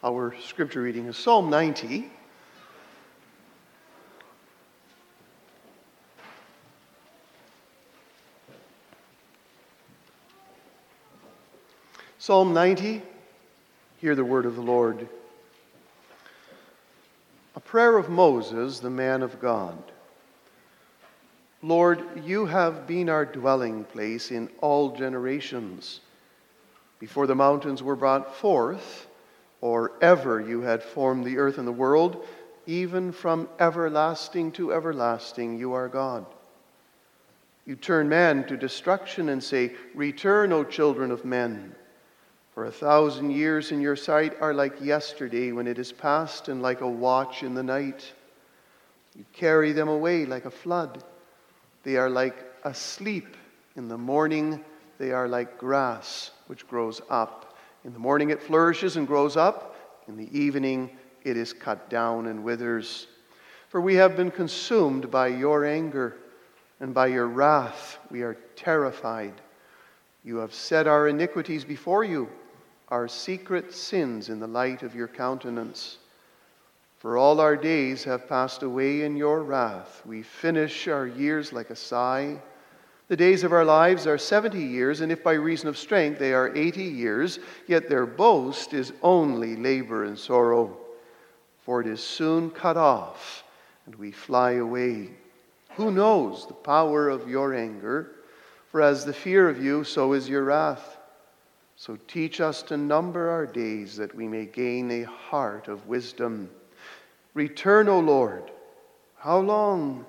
Our scripture reading is Psalm 90. Psalm 90, hear the word of the Lord. A prayer of Moses, the man of God. Lord, you have been our dwelling place in all generations. Before the mountains were brought forth, or ever you had formed the earth and the world, even from everlasting to everlasting, you are God. You turn man to destruction and say, Return, O children of men. For a thousand years in your sight are like yesterday when it is past, and like a watch in the night. You carry them away like a flood. They are like asleep. In the morning, they are like grass which grows up. In the morning, it flourishes and grows up. In the evening, it is cut down and withers. For we have been consumed by your anger, and by your wrath we are terrified. You have set our iniquities before you our secret sins in the light of your countenance. For all our days have passed away in your wrath. We finish our years like a sigh. The days of our lives are 70 years, and if by reason of strength they are 80 years, yet their boast is only labor and sorrow. For it is soon cut off, and we fly away. Who knows the power of your anger? For as the fear of you, so is your wrath. So teach us to number our days that we may gain a heart of wisdom. Return, O Lord. How long?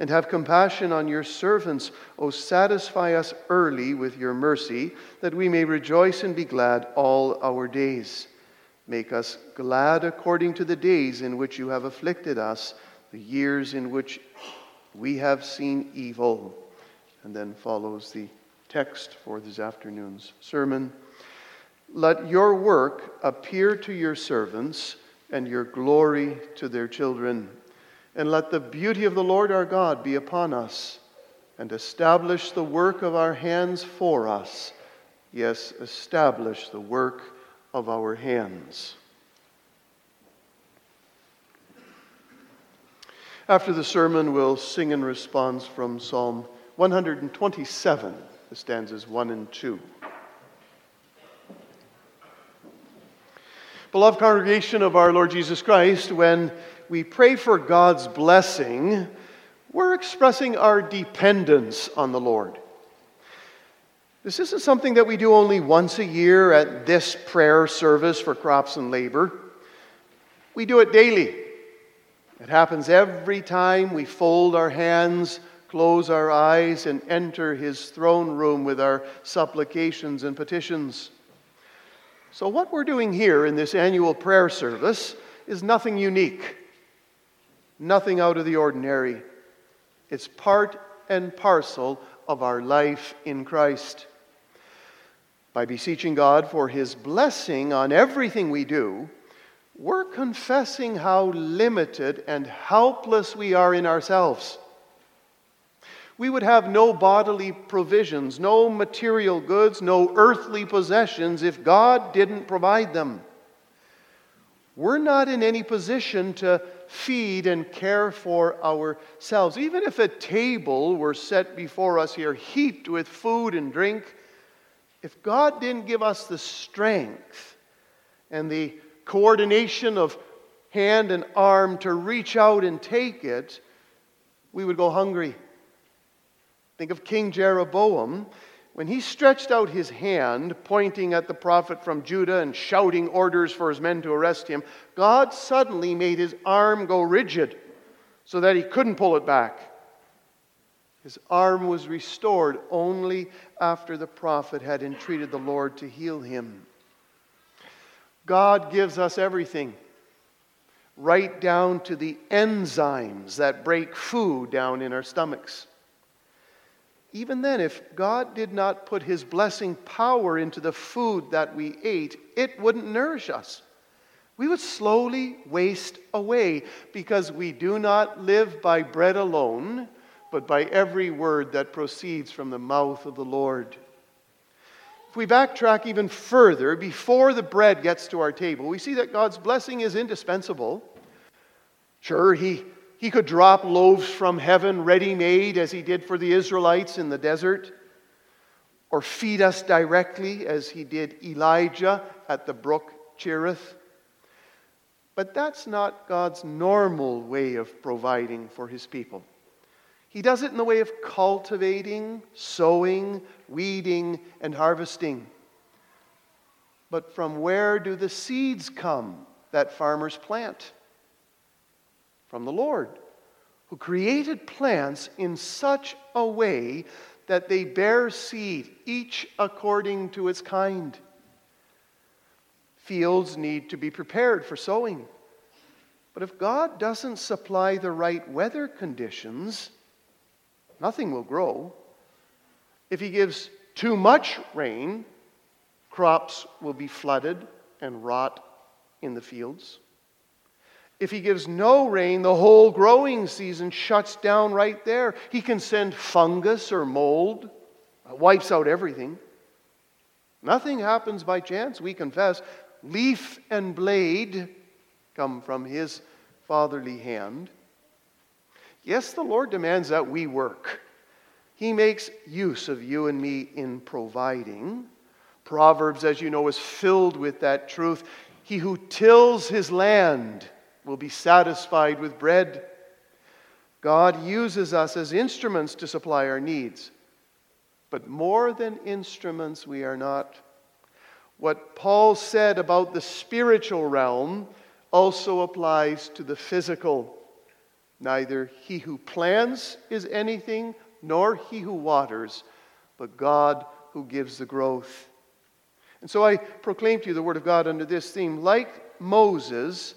And have compassion on your servants. O satisfy us early with your mercy, that we may rejoice and be glad all our days. Make us glad according to the days in which you have afflicted us, the years in which we have seen evil. And then follows the text for this afternoon's sermon. Let your work appear to your servants and your glory to their children. And let the beauty of the Lord our God be upon us and establish the work of our hands for us. Yes, establish the work of our hands. After the sermon, we'll sing in response from Psalm 127 the stanzas 1 and 2. Beloved congregation of our Lord Jesus Christ, when we pray for God's blessing, we're expressing our dependence on the Lord. This isn't something that we do only once a year at this prayer service for crops and labor. We do it daily. It happens every time we fold our hands close our eyes and enter his throne room with our supplications and petitions. So, what we're doing here in this annual prayer service is nothing unique, nothing out of the ordinary. It's part and parcel of our life in Christ. By beseeching God for his blessing on everything we do, we're confessing how limited and helpless we are in ourselves we would have no bodily provisions, no material goods, no earthly possessions if God didn't provide them. We're not in any position to feed and care for ourselves. Even if a table were set before us here, heaped with food and drink, if God didn't give us the strength and the coordination of hand and arm to reach out and take it, we would go hungry. Think of King Jeroboam. When he stretched out his hand, pointing at the prophet from Judah and shouting orders for his men to arrest him, God suddenly made his arm go rigid so that he couldn't pull it back. His arm was restored only after the prophet had entreated the Lord to heal him. God gives us everything, right down to the enzymes that break food down in our stomachs even then, if God did not put his blessing power into the food that we ate, it wouldn't nourish us. We would slowly waste away because we do not live by bread alone, but by every word that proceeds from the mouth of the Lord. If we backtrack even further, before the bread gets to our table, we see that God's blessing is indispensable. Sure, he, he could drop loaves from heaven ready made as he did for the Israelites in the desert, or feed us directly as he did Elijah at the brook Cherith. But that's not God's normal way of providing for his people. He does it in the way of cultivating, sowing, weeding, and harvesting. But from where do the seeds come that farmers plant? From the Lord, who created plants in such a way that they bear seed, each according to its kind. Fields need to be prepared for sowing. But if God doesn't supply the right weather conditions, nothing will grow. If He gives too much rain, crops will be flooded and rot in the fields. If he gives no rain, the whole growing season shuts down right there. He can send fungus or mold, wipes out everything. Nothing happens by chance, we confess. Leaf and blade come from his fatherly hand. Yes, the Lord demands that we work. He makes use of you and me in providing. Proverbs, as you know, is filled with that truth. He who tills his land will be satisfied with bread. God uses us as instruments to supply our needs. But more than instruments, we are not. What Paul said about the spiritual realm also applies to the physical. Neither he who plants is anything, nor he who waters, but God who gives the growth. And so I proclaim to you the word of God under this theme. Like Moses,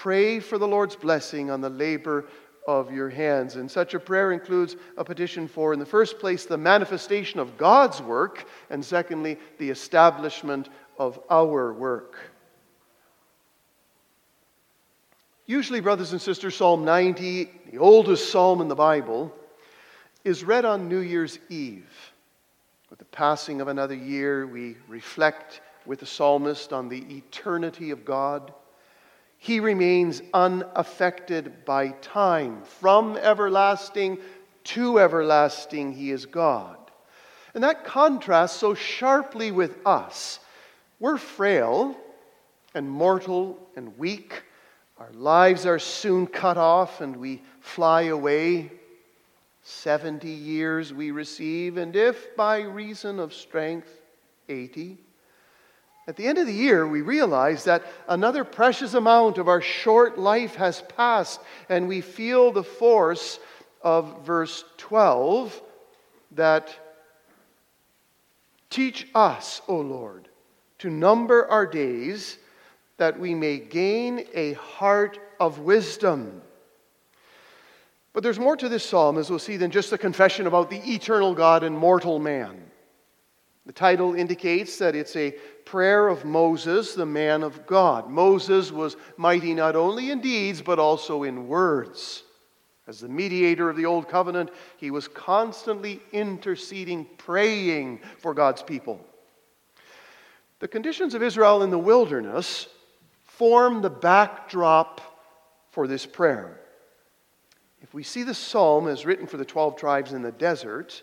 pray for the Lord's blessing on the labor of your hands. And such a prayer includes a petition for, in the first place, the manifestation of God's work, and secondly, the establishment of our work. Usually, brothers and sisters, Psalm 90, the oldest psalm in the Bible, is read on New Year's Eve. With the passing of another year, we reflect with the psalmist on the eternity of God. He remains unaffected by time. From everlasting to everlasting, He is God. And that contrasts so sharply with us. We're frail and mortal and weak. Our lives are soon cut off and we fly away. 70 years we receive, and if by reason of strength, 80. At the end of the year, we realize that another precious amount of our short life has passed, and we feel the force of verse 12 that teach us, O Lord, to number our days that we may gain a heart of wisdom. But there's more to this psalm, as we'll see, than just a confession about the eternal God and mortal man. The title indicates that it's a prayer of Moses, the man of God. Moses was mighty not only in deeds, but also in words. As the mediator of the Old Covenant, he was constantly interceding, praying for God's people. The conditions of Israel in the wilderness form the backdrop for this prayer. If we see the psalm as written for the 12 tribes in the desert,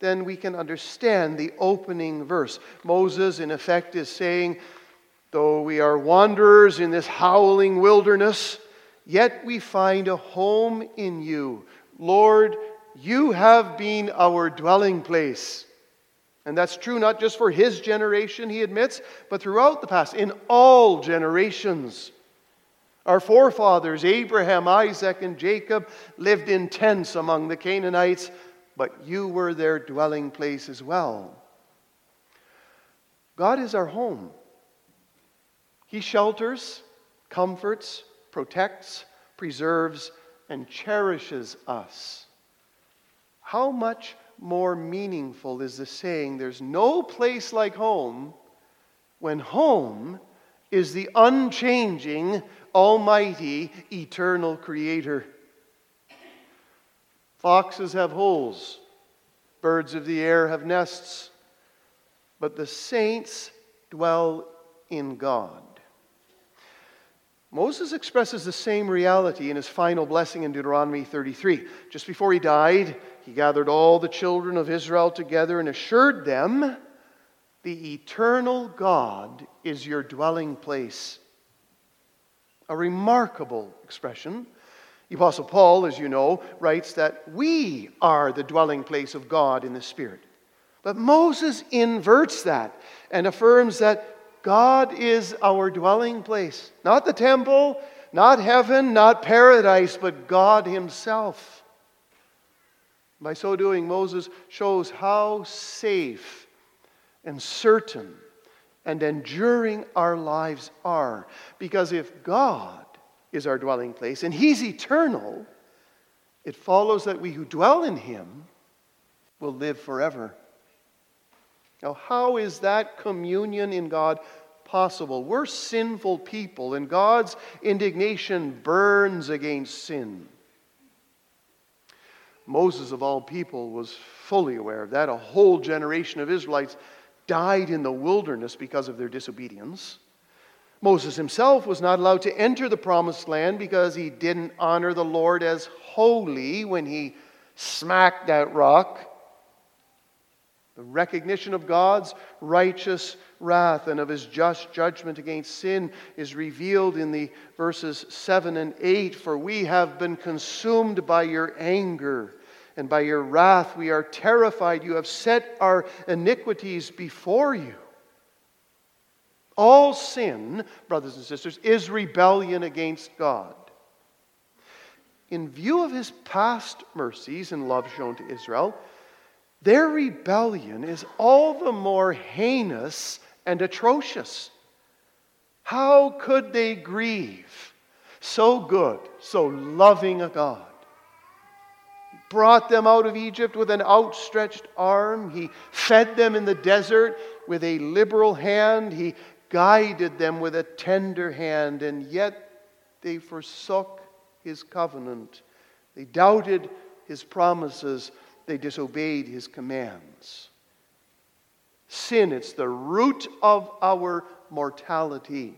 then we can understand the opening verse. Moses, in effect, is saying, Though we are wanderers in this howling wilderness, yet we find a home in you. Lord, you have been our dwelling place. And that's true not just for his generation, he admits, but throughout the past, in all generations. Our forefathers, Abraham, Isaac, and Jacob, lived in tents among the Canaanites, but you were their dwelling place as well. God is our home. He shelters, comforts, protects, preserves, and cherishes us. How much more meaningful is the saying, There's no place like home, when home is the unchanging, almighty, eternal Creator. Foxes have holes, birds of the air have nests, but the saints dwell in God. Moses expresses the same reality in his final blessing in Deuteronomy 33. Just before he died, he gathered all the children of Israel together and assured them, The eternal God is your dwelling place. A remarkable expression. The Apostle Paul, as you know, writes that we are the dwelling place of God in the Spirit. But Moses inverts that and affirms that God is our dwelling place. Not the temple, not heaven, not paradise, but God Himself. By so doing, Moses shows how safe and certain and enduring our lives are. Because if God is our dwelling place and He's eternal, it follows that we who dwell in Him will live forever. Now, how is that communion in God possible? We're sinful people, and God's indignation burns against sin. Moses, of all people, was fully aware of that. A whole generation of Israelites died in the wilderness because of their disobedience. Moses himself was not allowed to enter the promised land because he didn't honor the Lord as holy when he smacked that rock the recognition of God's righteous wrath and of his just judgment against sin is revealed in the verses 7 and 8. For we have been consumed by your anger, and by your wrath we are terrified. You have set our iniquities before you. All sin, brothers and sisters, is rebellion against God. In view of his past mercies and love shown to Israel, their rebellion is all the more heinous and atrocious. How could they grieve so good, so loving a God? He brought them out of Egypt with an outstretched arm. He fed them in the desert with a liberal hand. He guided them with a tender hand, and yet they forsook his covenant. They doubted his promises they disobeyed his commands. Sin, it's the root of our mortality.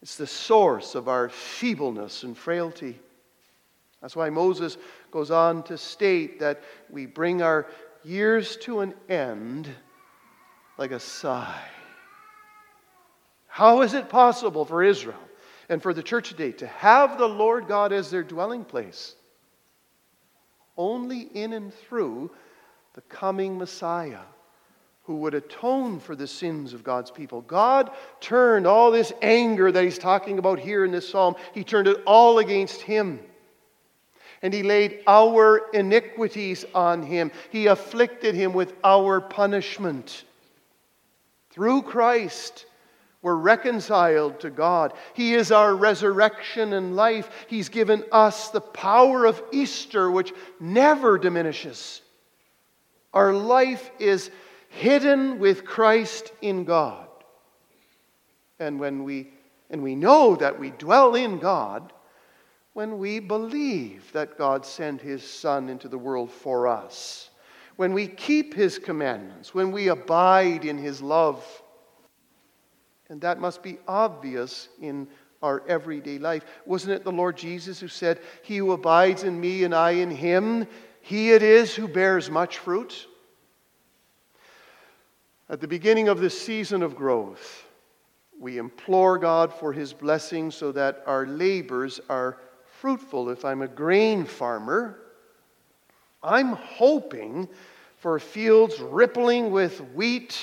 It's the source of our feebleness and frailty. That's why Moses goes on to state that we bring our years to an end like a sigh. How is it possible for Israel and for the church today to have the Lord God as their dwelling place? only in and through the coming Messiah who would atone for the sins of God's people. God turned all this anger that he's talking about here in this psalm, he turned it all against him. And he laid our iniquities on him. He afflicted him with our punishment. Through Christ, we're reconciled to God. He is our resurrection and life. He's given us the power of Easter, which never diminishes. Our life is hidden with Christ in God. And when we and we know that we dwell in God when we believe that God sent his son into the world for us. When we keep his commandments, when we abide in his love and that must be obvious in our everyday life. Wasn't it the Lord Jesus who said, He who abides in me and I in him, he it is who bears much fruit? At the beginning of this season of growth, we implore God for his blessing so that our labors are fruitful. If I'm a grain farmer, I'm hoping for fields rippling with wheat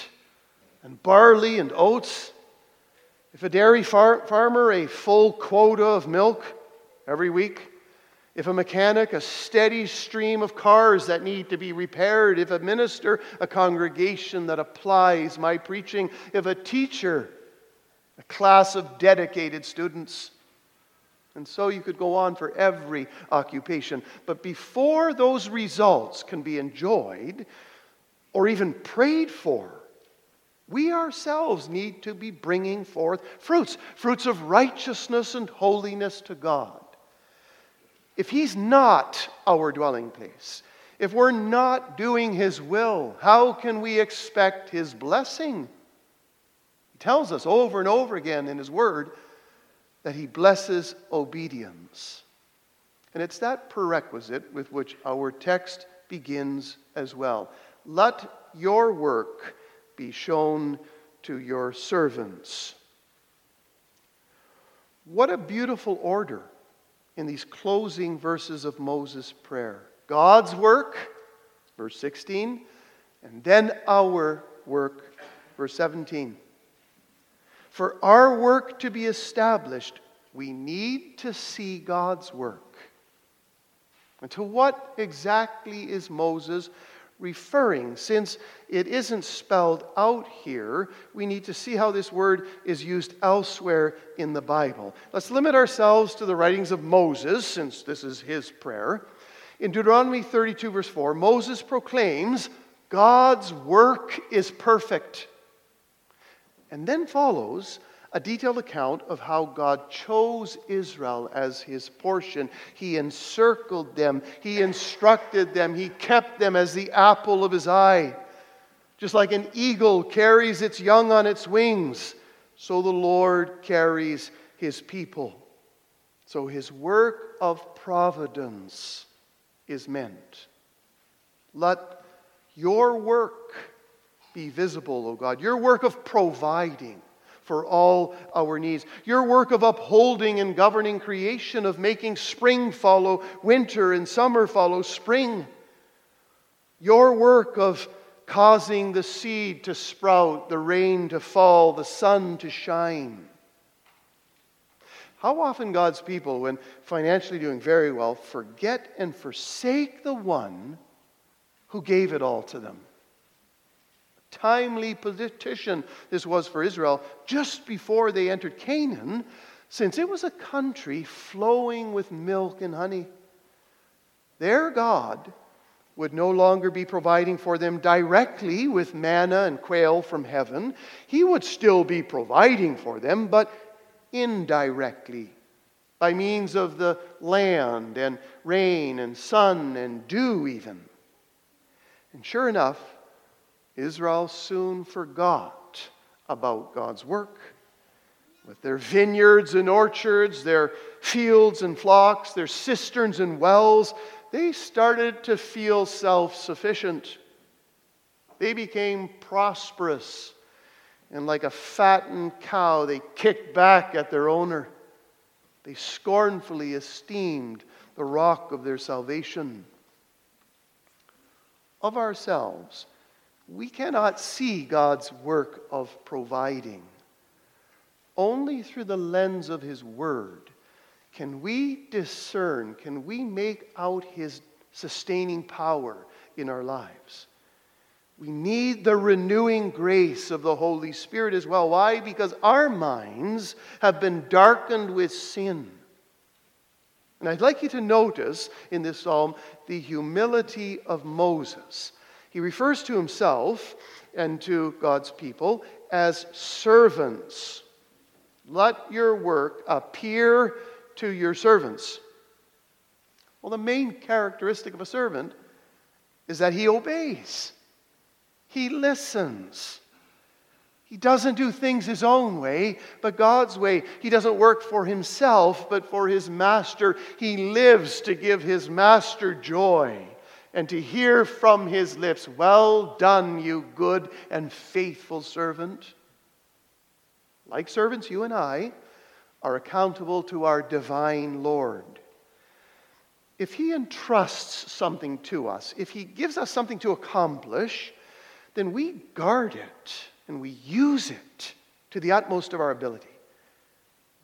and barley and oats if a dairy far- farmer, a full quota of milk every week. If a mechanic, a steady stream of cars that need to be repaired. If a minister, a congregation that applies my preaching. If a teacher, a class of dedicated students. And so you could go on for every occupation. But before those results can be enjoyed or even prayed for, we ourselves need to be bringing forth fruits, fruits of righteousness and holiness to God. If He's not our dwelling place, If we're not doing His will, how can we expect His blessing? He tells us over and over again in His Word that He blesses obedience. And it's that prerequisite with which our text begins as well. Let your work be shown to your servants. What a beautiful order in these closing verses of Moses' prayer. God's work, verse 16, and then our work, verse 17. For our work to be established, we need to see God's work. And to what exactly is Moses referring? Since it isn't spelled out here, we need to see how this word is used elsewhere in the Bible. Let's limit ourselves to the writings of Moses, since this is his prayer. In Deuteronomy 32, verse 4, Moses proclaims, God's work is perfect. And then follows a detailed account of how God chose Israel as his portion. He encircled them, he instructed them, he kept them as the apple of his eye. Just like an eagle carries its young on its wings, so the Lord carries his people. So his work of providence is meant. Let your work be visible, O God, your work of providing for all our needs, your work of upholding and governing creation, of making spring follow winter and summer follow spring, your work of causing the seed to sprout, the rain to fall, the sun to shine. How often God's people, when financially doing very well, forget and forsake the one who gave it all to them? Timely petition this was for Israel just before they entered Canaan, since it was a country flowing with milk and honey. Their God would no longer be providing for them directly with manna and quail from heaven. He would still be providing for them, but indirectly by means of the land and rain and sun and dew, even. And sure enough, Israel soon forgot about God's work. With their vineyards and orchards, their fields and flocks, their cisterns and wells, they started to feel self sufficient. They became prosperous and like a fattened cow, they kicked back at their owner. They scornfully esteemed the rock of their salvation. Of ourselves, we cannot see God's work of providing. Only through the lens of His Word can we discern, can we make out His sustaining power in our lives. We need the renewing grace of the Holy Spirit as well. Why? Because our minds have been darkened with sin. And I'd like you to notice in this psalm the humility of Moses. He refers to himself and to God's people as servants. Let your work appear to your servants. Well, the main characteristic of a servant is that he obeys. He listens. He doesn't do things his own way, but God's way. He doesn't work for himself, but for his master. He lives to give his master joy and to hear from his lips, Well done, you good and faithful servant. Like servants, you and I are accountable to our divine Lord. If he entrusts something to us, if he gives us something to accomplish, then we guard it and we use it to the utmost of our ability.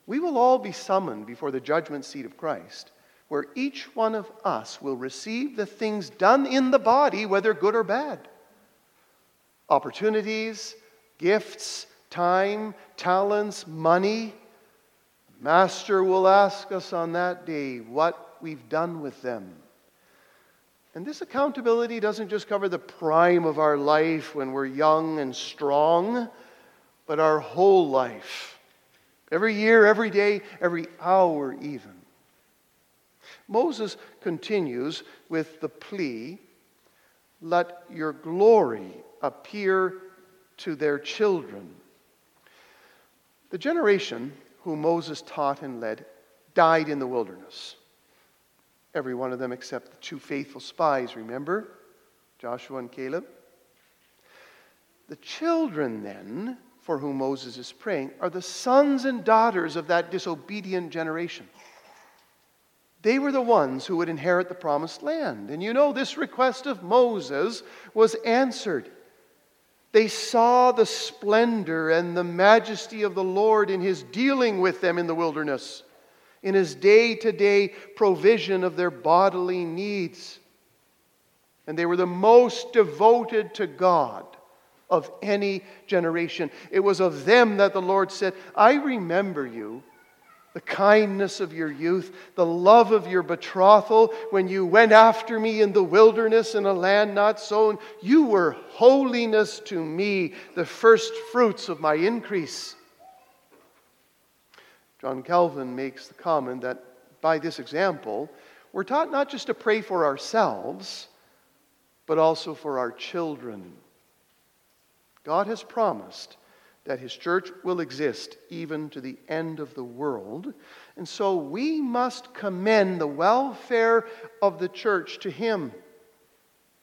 We will all be summoned before the judgment seat of Christ, where each one of us will receive the things done in the body, whether good or bad. Opportunities, gifts, time, talents, money. Master will ask us on that day what we've done with them. And this accountability doesn't just cover the prime of our life when we're young and strong, but our whole life. Every year, every day, every hour, even. Moses continues with the plea let your glory appear to their children. The generation whom Moses taught and led died in the wilderness. Every one of them except the two faithful spies, remember? Joshua and Caleb. The children, then, for whom Moses is praying, are the sons and daughters of that disobedient generation. They were the ones who would inherit the promised land. And you know, this request of Moses was answered. They saw the splendor and the majesty of the Lord in his dealing with them in the wilderness, in his day to day provision of their bodily needs. And they were the most devoted to God of any generation. It was of them that the Lord said, I remember you, the kindness of your youth, the love of your betrothal, when you went after me in the wilderness in a land not sown. You were holiness to me, the first fruits of my increase. John Calvin makes the comment that by this example, we're taught not just to pray for ourselves, but also for our children. God has promised that his church will exist even to the end of the world. And so we must commend the welfare of the church to him,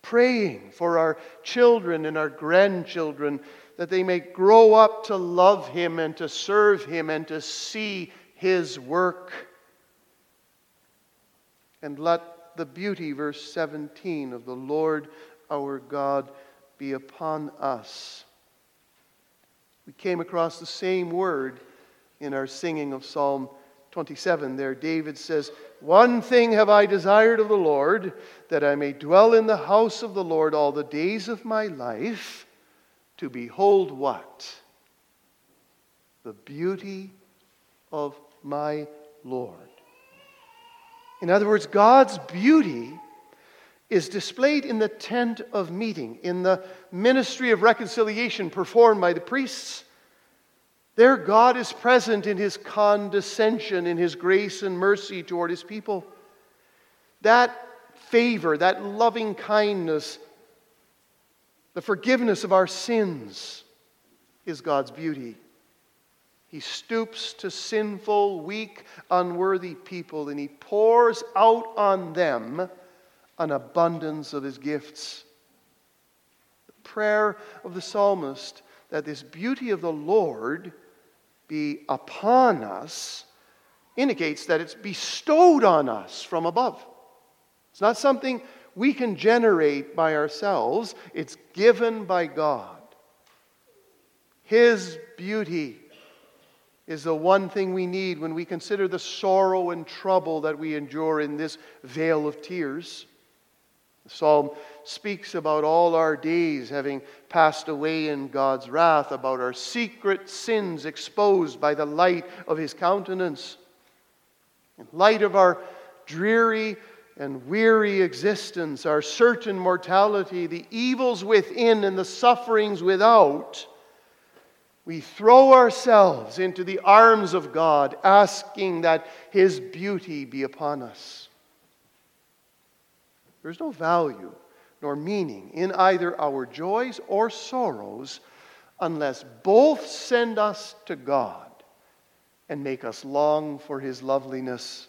praying for our children and our grandchildren that they may grow up to love him and to serve him and to see his work. And let the beauty, verse 17, of the Lord our God be upon us we came across the same word in our singing of Psalm 27. There, David says, One thing have I desired of the Lord, that I may dwell in the house of the Lord all the days of my life, to behold what? The beauty of my Lord. In other words, God's beauty is displayed in the tent of meeting, in the ministry of reconciliation performed by the priests. There, God is present in his condescension, in his grace and mercy toward his people. That favor, that loving kindness, the forgiveness of our sins is God's beauty. He stoops to sinful, weak, unworthy people and he pours out on them an abundance of his gifts. The prayer of the psalmist that this beauty of the Lord be upon us indicates that it's bestowed on us from above. It's not something we can generate by ourselves, it's given by God. His beauty is the one thing we need when we consider the sorrow and trouble that we endure in this vale of tears. The psalm speaks about all our days having passed away in God's wrath, about our secret sins exposed by the light of his countenance. In light of our dreary and weary existence, our certain mortality, the evils within and the sufferings without, we throw ourselves into the arms of God, asking that His beauty be upon us. There's no value nor meaning in either our joys or sorrows unless both send us to God and make us long for His loveliness.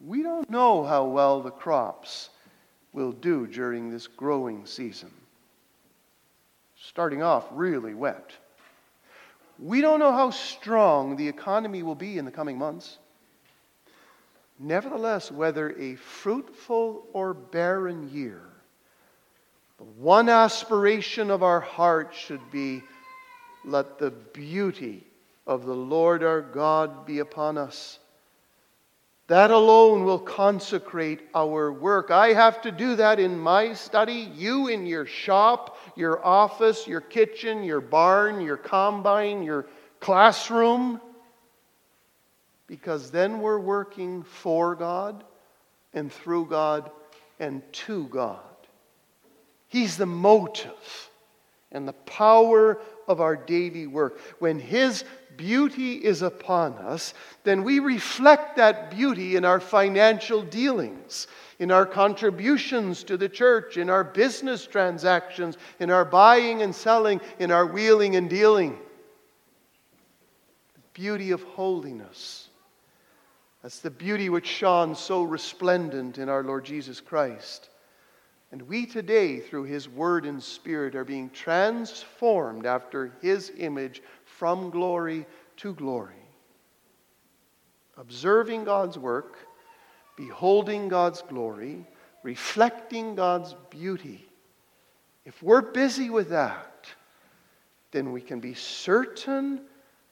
We don't know how well the crops will do during this growing season. Starting off really wet. We don't know how strong the economy will be in the coming months. Nevertheless, whether a fruitful or barren year, the one aspiration of our heart should be let the beauty of the Lord our God be upon us. That alone will consecrate our work. I have to do that in my study, you in your shop, your office, your kitchen, your barn, your combine, your classroom because then we're working for God and through God and to God. He's the motive and the power of our daily work. When His beauty is upon us, then we reflect that beauty in our financial dealings, in our contributions to the church, in our business transactions, in our buying and selling, in our wheeling and dealing. The beauty of holiness. That's the beauty which shone so resplendent in our Lord Jesus Christ. And we today, through His Word and Spirit, are being transformed after His image from glory to glory. Observing God's work, beholding God's glory, reflecting God's beauty. If we're busy with that, then we can be certain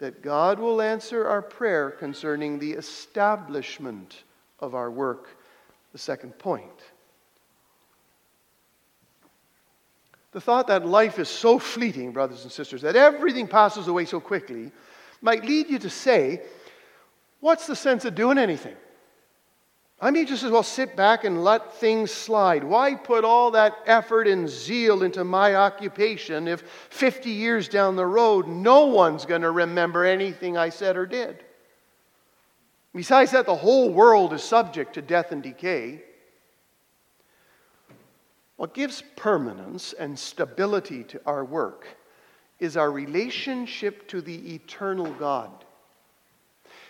that God will answer our prayer concerning the establishment of our work. The second point. The thought that life is so fleeting, brothers and sisters, that everything passes away so quickly, might lead you to say, What's the sense of doing anything? I may just as well sit back and let things slide. Why put all that effort and zeal into my occupation if 50 years down the road no one's going to remember anything I said or did? Besides that, the whole world is subject to death and decay. What gives permanence and stability to our work is our relationship to the eternal God.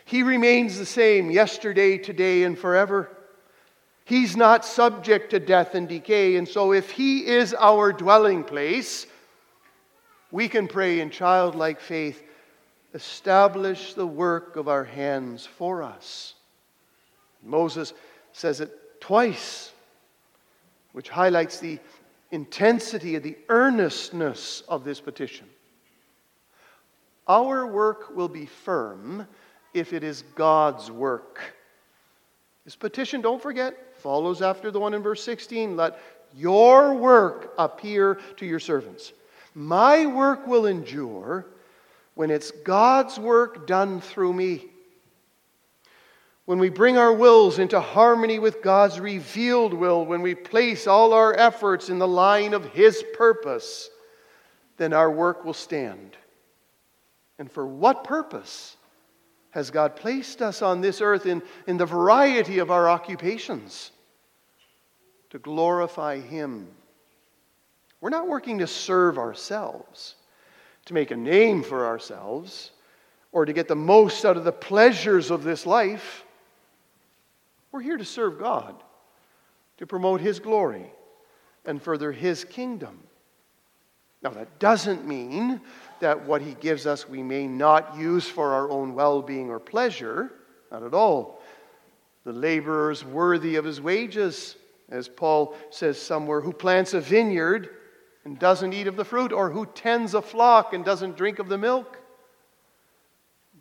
He remains the same yesterday, today, and forever. He's not subject to death and decay, and so if He is our dwelling place, we can pray in childlike faith establish the work of our hands for us. Moses says it twice which highlights the intensity and the earnestness of this petition. Our work will be firm if it is God's work. This petition, don't forget, follows after the one in verse 16. Let your work appear to your servants. My work will endure when it's God's work done through me. When we bring our wills into harmony with God's revealed will, when we place all our efforts in the line of His purpose, then our work will stand. And for what purpose has God placed us on this earth in, in the variety of our occupations? To glorify Him. We're not working to serve ourselves, to make a name for ourselves, or to get the most out of the pleasures of this life. We're here to serve God, to promote His glory, and further His kingdom. Now, that doesn't mean that what He gives us we may not use for our own well being or pleasure. Not at all. The laborer is worthy of his wages, as Paul says somewhere, who plants a vineyard and doesn't eat of the fruit, or who tends a flock and doesn't drink of the milk.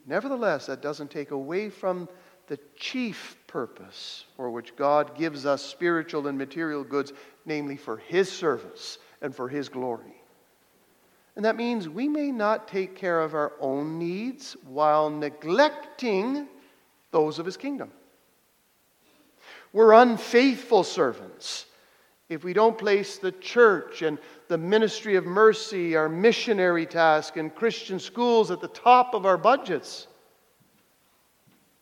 Nevertheless, that doesn't take away from the chief purpose for which God gives us spiritual and material goods, namely for His service and for His glory. And that means we may not take care of our own needs while neglecting those of His kingdom. We're unfaithful servants if we don't place the church and the ministry of mercy, our missionary task, and Christian schools at the top of our budgets.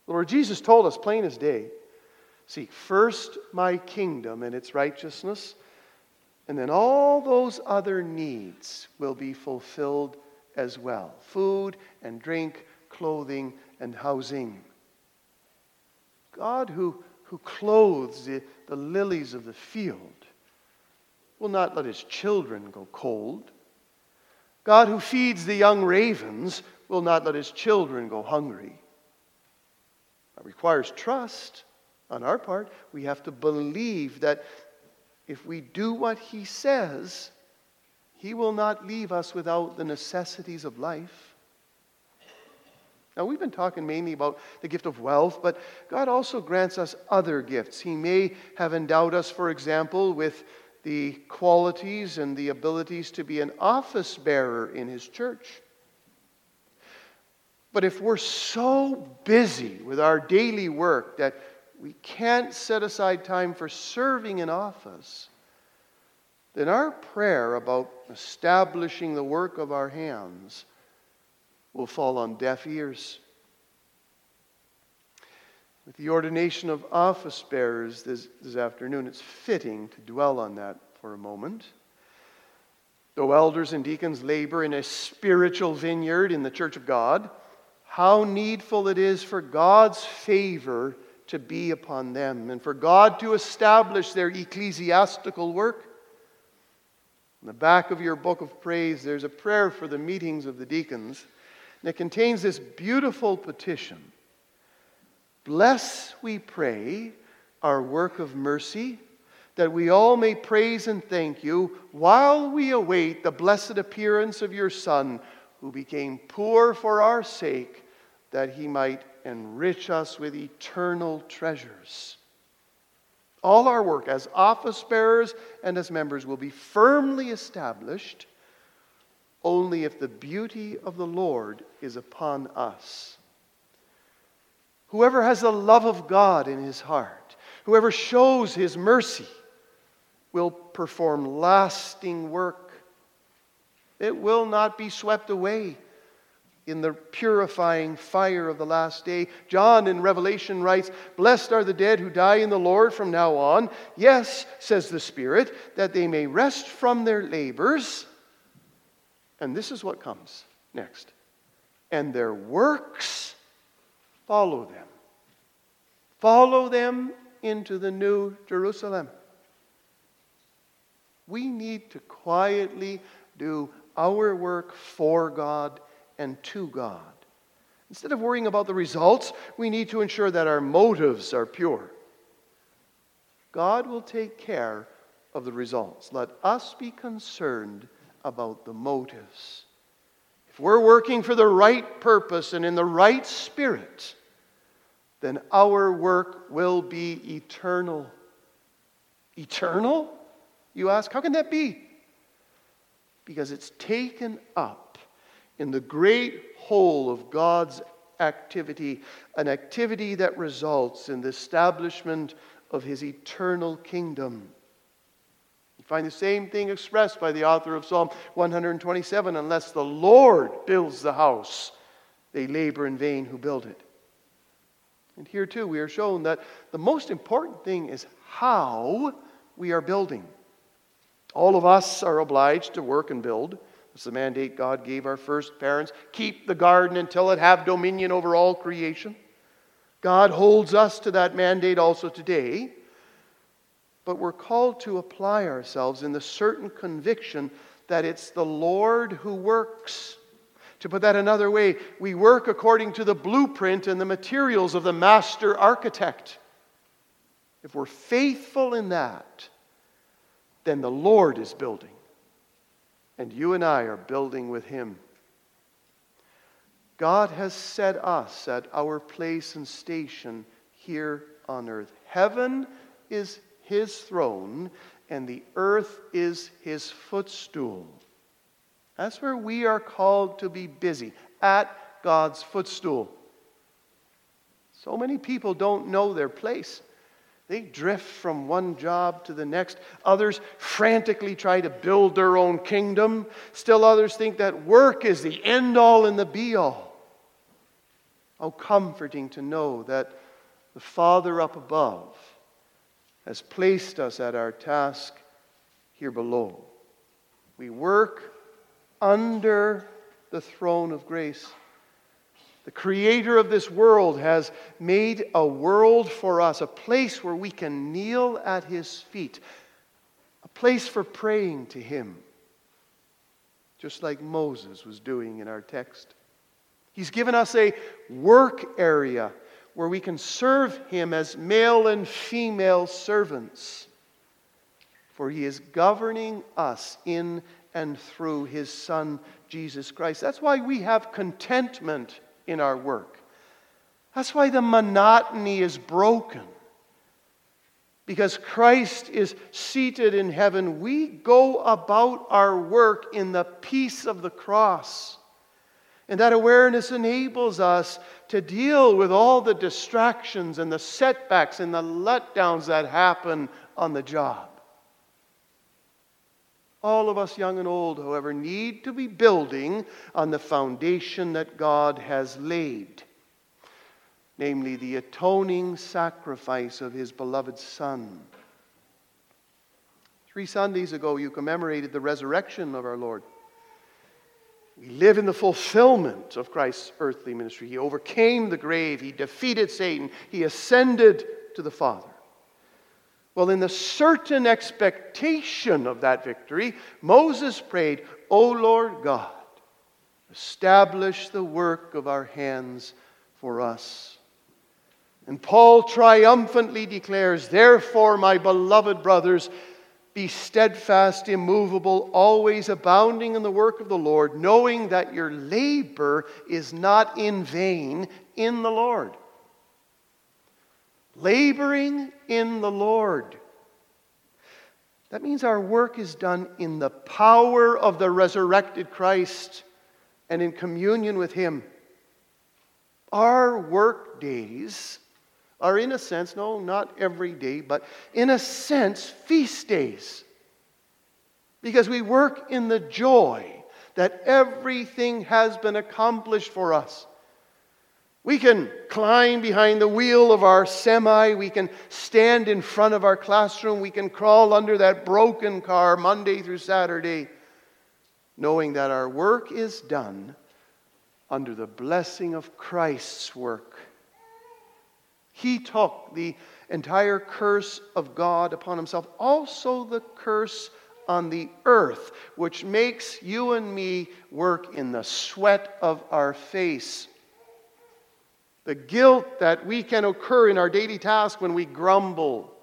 Lord Jesus told us plain as day seek first my kingdom and its righteousness, and then all those other needs will be fulfilled as well food and drink, clothing and housing. God, who, who clothes the, the lilies of the field, will not let his children go cold. God, who feeds the young ravens, will not let his children go hungry. That requires trust on our part. We have to believe that if we do what He says, He will not leave us without the necessities of life. Now, we've been talking mainly about the gift of wealth, but God also grants us other gifts. He may have endowed us, for example, with the qualities and the abilities to be an office bearer in His church. But if we're so busy with our daily work that we can't set aside time for serving in office, then our prayer about establishing the work of our hands will fall on deaf ears. With the ordination of office bearers this, this afternoon, it's fitting to dwell on that for a moment. Though elders and deacons labor in a spiritual vineyard in the church of God, how needful it is for God's favor to be upon them and for God to establish their ecclesiastical work. In the back of your book of praise, there's a prayer for the meetings of the deacons, and it contains this beautiful petition Bless, we pray, our work of mercy, that we all may praise and thank you while we await the blessed appearance of your Son who became poor for our sake, that he might enrich us with eternal treasures. All our work as office bearers and as members will be firmly established only if the beauty of the Lord is upon us. Whoever has the love of God in his heart, whoever shows his mercy, will perform lasting work it will not be swept away in the purifying fire of the last day. John in Revelation writes, Blessed are the dead who die in the Lord from now on. Yes, says the Spirit, that they may rest from their labors. And this is what comes next. And their works follow them. Follow them into the new Jerusalem. We need to quietly do our work for God and to God. Instead of worrying about the results, we need to ensure that our motives are pure. God will take care of the results. Let us be concerned about the motives. If we're working for the right purpose and in the right spirit, then our work will be eternal. Eternal? You ask, how can that be? because it's taken up in the great whole of God's activity, an activity that results in the establishment of his eternal kingdom. You find the same thing expressed by the author of Psalm 127 unless the Lord builds the house, they labor in vain who build it. And here too, we are shown that the most important thing is how we are building. All of us are obliged to work and build. It's the mandate God gave our first parents. Keep the garden until it have dominion over all creation. God holds us to that mandate also today. But we're called to apply ourselves in the certain conviction that it's the Lord who works. To put that another way, we work according to the blueprint and the materials of the master architect. If we're faithful in that, then the Lord is building. And you and I are building with Him. God has set us at our place and station here on earth. Heaven is His throne, and the earth is His footstool. That's where we are called to be busy, at God's footstool. So many people don't know their place. They drift from one job to the next. Others frantically try to build their own kingdom. Still others think that work is the end all and the be all. How comforting to know that the Father up above has placed us at our task here below. We work under the throne of grace. The creator of this world has made a world for us, a place where we can kneel at his feet, a place for praying to him, just like Moses was doing in our text. He's given us a work area where we can serve him as male and female servants, for he is governing us in and through his Son, Jesus Christ. That's why we have contentment in our work. That's why the monotony is broken. Because Christ is seated in heaven, we go about our work in the peace of the cross. And that awareness enables us to deal with all the distractions and the setbacks and the letdowns that happen on the job. All of us, young and old, however, need to be building on the foundation that God has laid, namely the atoning sacrifice of His beloved Son. Three Sundays ago, you commemorated the resurrection of our Lord. We live in the fulfillment of Christ's earthly ministry. He overcame the grave, He defeated Satan, He ascended to the Father. Well, in the certain expectation of that victory, Moses prayed, O Lord God, establish the work of our hands for us. And Paul triumphantly declares, Therefore, my beloved brothers, be steadfast, immovable, always abounding in the work of the Lord, knowing that your labor is not in vain in the Lord laboring in the Lord. That means our work is done in the power of the resurrected Christ and in communion with Him. Our work days are, in a sense, no, not every day, but in a sense, feast days. Because we work in the joy that everything has been accomplished for us. We can climb behind the wheel of our semi. We can stand in front of our classroom. We can crawl under that broken car Monday through Saturday, knowing that our work is done under the blessing of Christ's work. He took the entire curse of God upon himself, also the curse on the earth, which makes you and me work in the sweat of our face. The guilt that we can occur in our daily task when we grumble,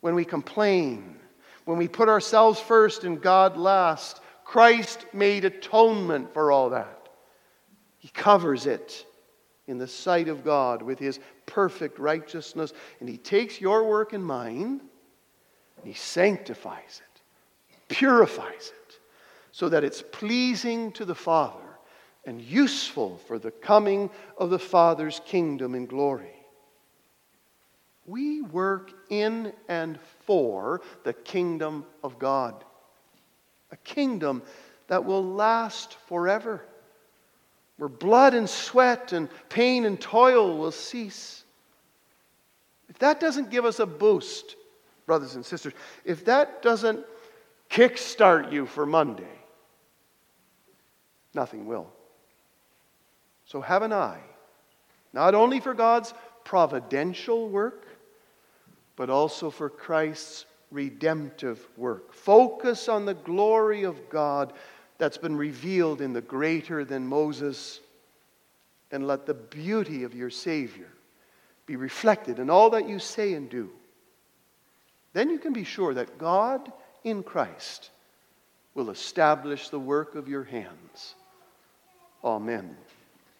when we complain, when we put ourselves first and God last. Christ made atonement for all that. He covers it in the sight of God with his perfect righteousness. And he takes your work and mine and he sanctifies it, purifies it, so that it's pleasing to the Father and useful for the coming of the Father's kingdom in glory. We work in and for the kingdom of God, a kingdom that will last forever, where blood and sweat and pain and toil will cease. If that doesn't give us a boost, brothers and sisters, if that doesn't kickstart you for Monday, nothing will. So have an eye, not only for God's providential work, but also for Christ's redemptive work. Focus on the glory of God that's been revealed in the greater than Moses, and let the beauty of your Savior be reflected in all that you say and do. Then you can be sure that God in Christ will establish the work of your hands. Amen.